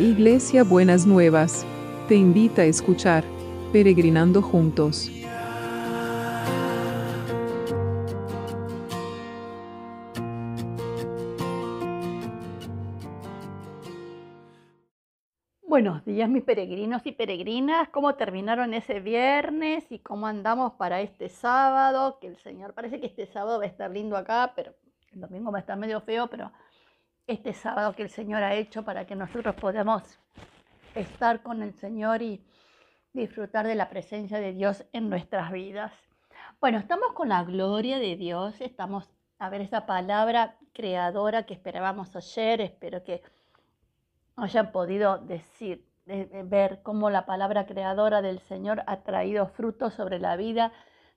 Iglesia Buenas Nuevas, te invita a escuchar Peregrinando Juntos. Buenos días mis peregrinos y peregrinas, ¿cómo terminaron ese viernes y cómo andamos para este sábado? Que el Señor, parece que este sábado va a estar lindo acá, pero el domingo va a estar medio feo, pero este sábado que el Señor ha hecho para que nosotros podamos estar con el Señor y disfrutar de la presencia de Dios en nuestras vidas. Bueno, estamos con la gloria de Dios, estamos a ver esa palabra creadora que esperábamos ayer, espero que hayan podido decir, ver cómo la palabra creadora del Señor ha traído frutos sobre la vida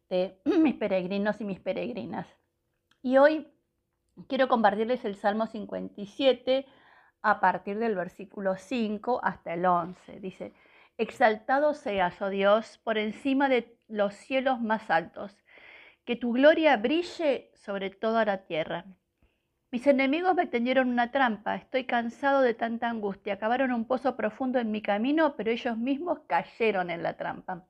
de mis peregrinos y mis peregrinas. Y hoy quiero compartirles el Salmo 57 a partir del versículo 5 hasta el 11. Dice, Exaltado seas, oh Dios, por encima de los cielos más altos, que tu gloria brille sobre toda la tierra. Mis enemigos me tendieron una trampa, estoy cansado de tanta angustia, acabaron un pozo profundo en mi camino, pero ellos mismos cayeron en la trampa.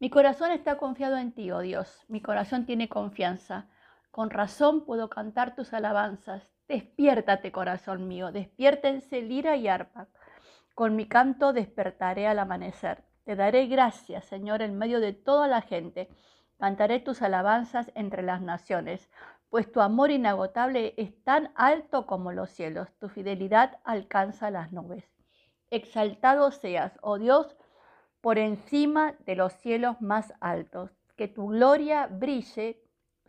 Mi corazón está confiado en ti, oh Dios, mi corazón tiene confianza. Con razón puedo cantar tus alabanzas. Despiértate, corazón mío, despiértense lira y arpa. Con mi canto despertaré al amanecer. Te daré gracias, Señor, en medio de toda la gente. Cantaré tus alabanzas entre las naciones pues tu amor inagotable es tan alto como los cielos, tu fidelidad alcanza las nubes. Exaltado seas, oh Dios, por encima de los cielos más altos, que tu gloria brille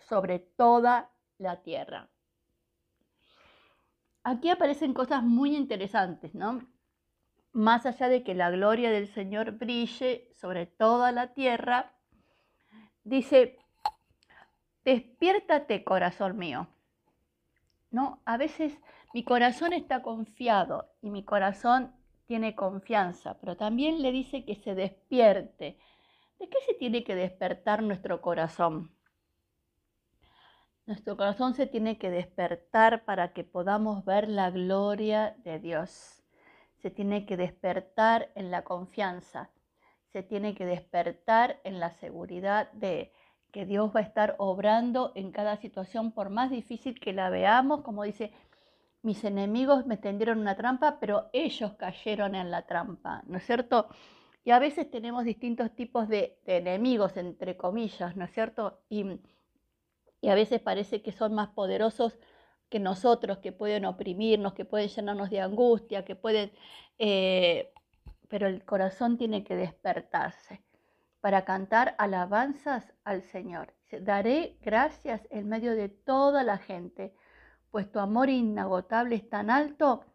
sobre toda la tierra. Aquí aparecen cosas muy interesantes, ¿no? Más allá de que la gloria del Señor brille sobre toda la tierra, dice, despiértate corazón mío. ¿No? A veces mi corazón está confiado y mi corazón tiene confianza, pero también le dice que se despierte. ¿De qué se tiene que despertar nuestro corazón? Nuestro corazón se tiene que despertar para que podamos ver la gloria de Dios. Se tiene que despertar en la confianza. Se tiene que despertar en la seguridad de que Dios va a estar obrando en cada situación, por más difícil que la veamos, como dice, mis enemigos me tendieron una trampa, pero ellos cayeron en la trampa, ¿no es cierto? Y a veces tenemos distintos tipos de, enemigos, entre comillas, ¿no es cierto? Y, a veces parece que son más poderosos que nosotros, que pueden oprimirnos, que pueden llenarnos de angustia, que pueden... Eh, pero el corazón tiene que despertarse para cantar alabanzas al Señor. Daré gracias en medio de toda la gente, pues tu amor inagotable es tan alto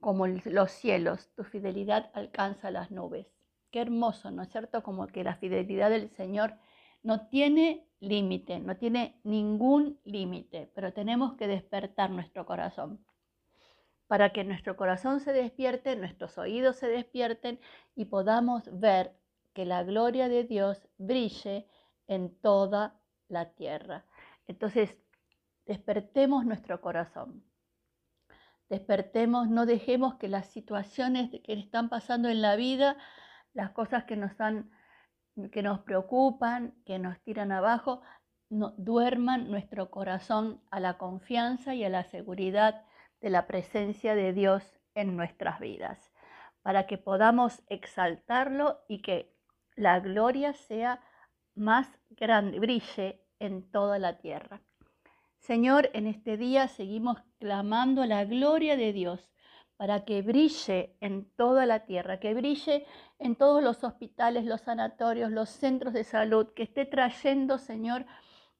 como los cielos, tu fidelidad alcanza las nubes. Qué hermoso, ¿no es cierto? Como que la fidelidad del Señor no tiene límite, no tiene ningún límite, pero tenemos que despertar nuestro corazón. Para que nuestro corazón se despierte, nuestros oídos se despierten y podamos ver que la gloria de Dios brille en toda la tierra. Entonces, despertemos nuestro corazón. Despertemos, no dejemos que las situaciones que están pasando en la vida, las cosas que nos, que nos preocupan, que nos tiran abajo, duerman nuestro corazón a la confianza y a la seguridad de la presencia de Dios en nuestras vidas, para que podamos exaltarlo y que la gloria sea más grande, brille en toda la tierra. Señor, en este día seguimos clamando la gloria de Dios para que brille en toda la tierra, que brille en todos los hospitales, los sanatorios, los centros de salud, que esté trayendo, Señor,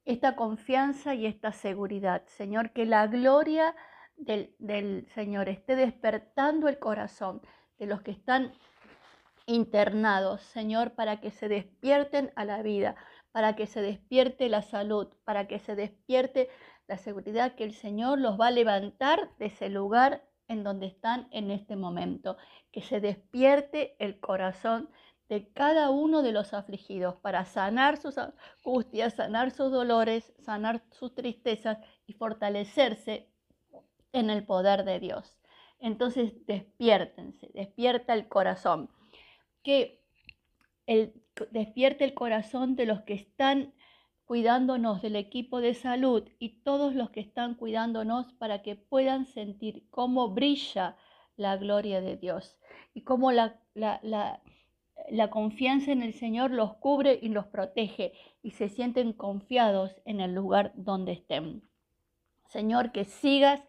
esta confianza y esta seguridad. Señor, que la gloria del, Señor esté despertando el corazón de los que están internados, Señor, para que se despierten a la vida, para que se despierte la salud, para que se despierte la seguridad que el Señor los va a levantar de ese lugar en donde están en este momento, que se despierte el corazón de cada uno de los afligidos para sanar sus angustias, sanar sus dolores, sanar sus tristezas y fortalecerse en el poder de Dios. Entonces despiértense, despierta el corazón. Que el, despierte el corazón de los que están cuidándonos del equipo de salud y todos los que están cuidándonos para que puedan sentir cómo brilla la gloria de Dios y cómo la, la, confianza en el Señor los cubre y los protege y se sienten confiados en el lugar donde estén. Señor, que sigas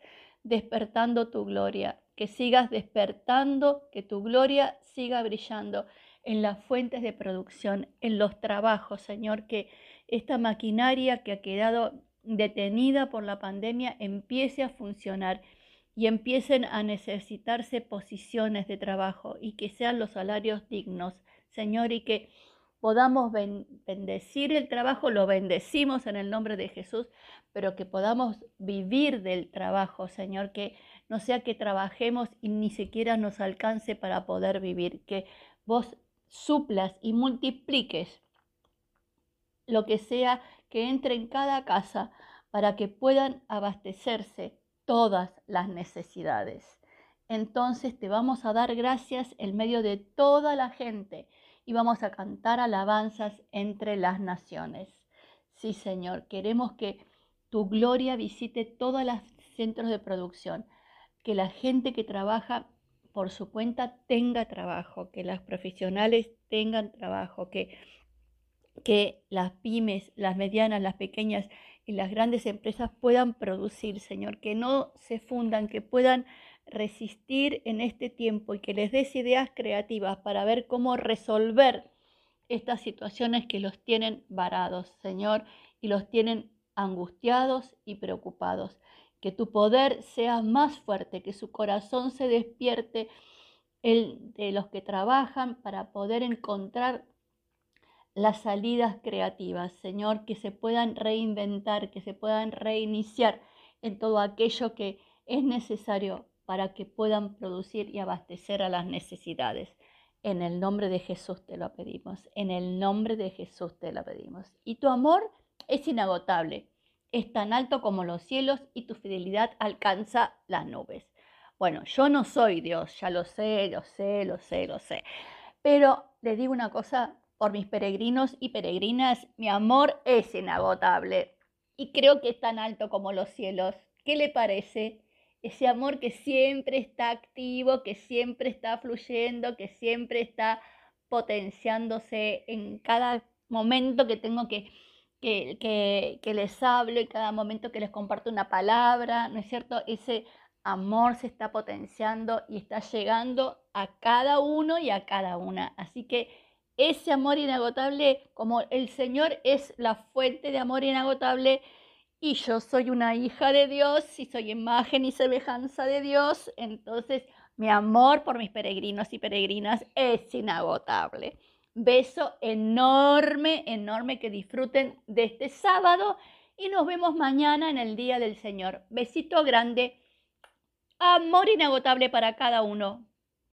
despertando tu gloria, que sigas despertando, que tu gloria siga brillando en las fuentes de producción, en los trabajos, Señor, que esta maquinaria que ha quedado detenida por la pandemia empiece a funcionar y empiecen a necesitarse posiciones de trabajo y que sean los salarios dignos, Señor, y que podamos bendecir el trabajo, lo bendecimos en el nombre de Jesús, pero que podamos vivir del trabajo, Señor, que no sea que trabajemos y ni siquiera nos alcance para poder vivir, que vos suplas y multipliques lo que sea que entre en cada casa para que puedan abastecerse todas las necesidades. Entonces te vamos a dar gracias en medio de toda la gente y vamos a cantar alabanzas entre las naciones. Sí, Señor, queremos que tu gloria visite todos los centros de producción, que la gente que trabaja por su cuenta tenga trabajo, que las profesionales tengan trabajo, que que las pymes, las medianas, las pequeñas y las grandes empresas puedan producir, Señor, que no se fundan, que puedan resistir en este tiempo y que les des ideas creativas para ver cómo resolver estas situaciones que los tienen varados, Señor, y los tienen angustiados y preocupados. Que tu poder sea más fuerte, que su corazón se despierte el de los que trabajan para poder encontrar las salidas creativas, Señor, que se puedan reinventar, que se puedan reiniciar en todo aquello que es necesario para que puedan producir y abastecer a las necesidades. En el nombre de Jesús te lo pedimos, en el nombre de Jesús te lo pedimos. Y tu amor es inagotable, es tan alto como los cielos y tu fidelidad alcanza las nubes. Bueno, yo no soy Dios, ya lo sé, lo sé, lo sé, lo sé. Pero le digo una cosa por mis peregrinos y peregrinas, mi amor es inagotable y creo que es tan alto como los cielos. ¿Qué le parece? Ese amor que siempre está activo, que siempre está fluyendo, que siempre está potenciándose en cada momento que tengo que, que, les hablo y cada momento que les comparto una palabra, ¿no es cierto? Ese amor se está potenciando y está llegando a cada uno y a cada una. Así que ese amor inagotable, como el Señor es la fuente de amor inagotable y yo soy una hija de Dios y soy imagen y semejanza de Dios, entonces mi amor por mis peregrinos y peregrinas es inagotable. Beso enorme, enorme que disfruten de este sábado y nos vemos mañana en el Día del Señor. Besito grande, amor inagotable para cada uno.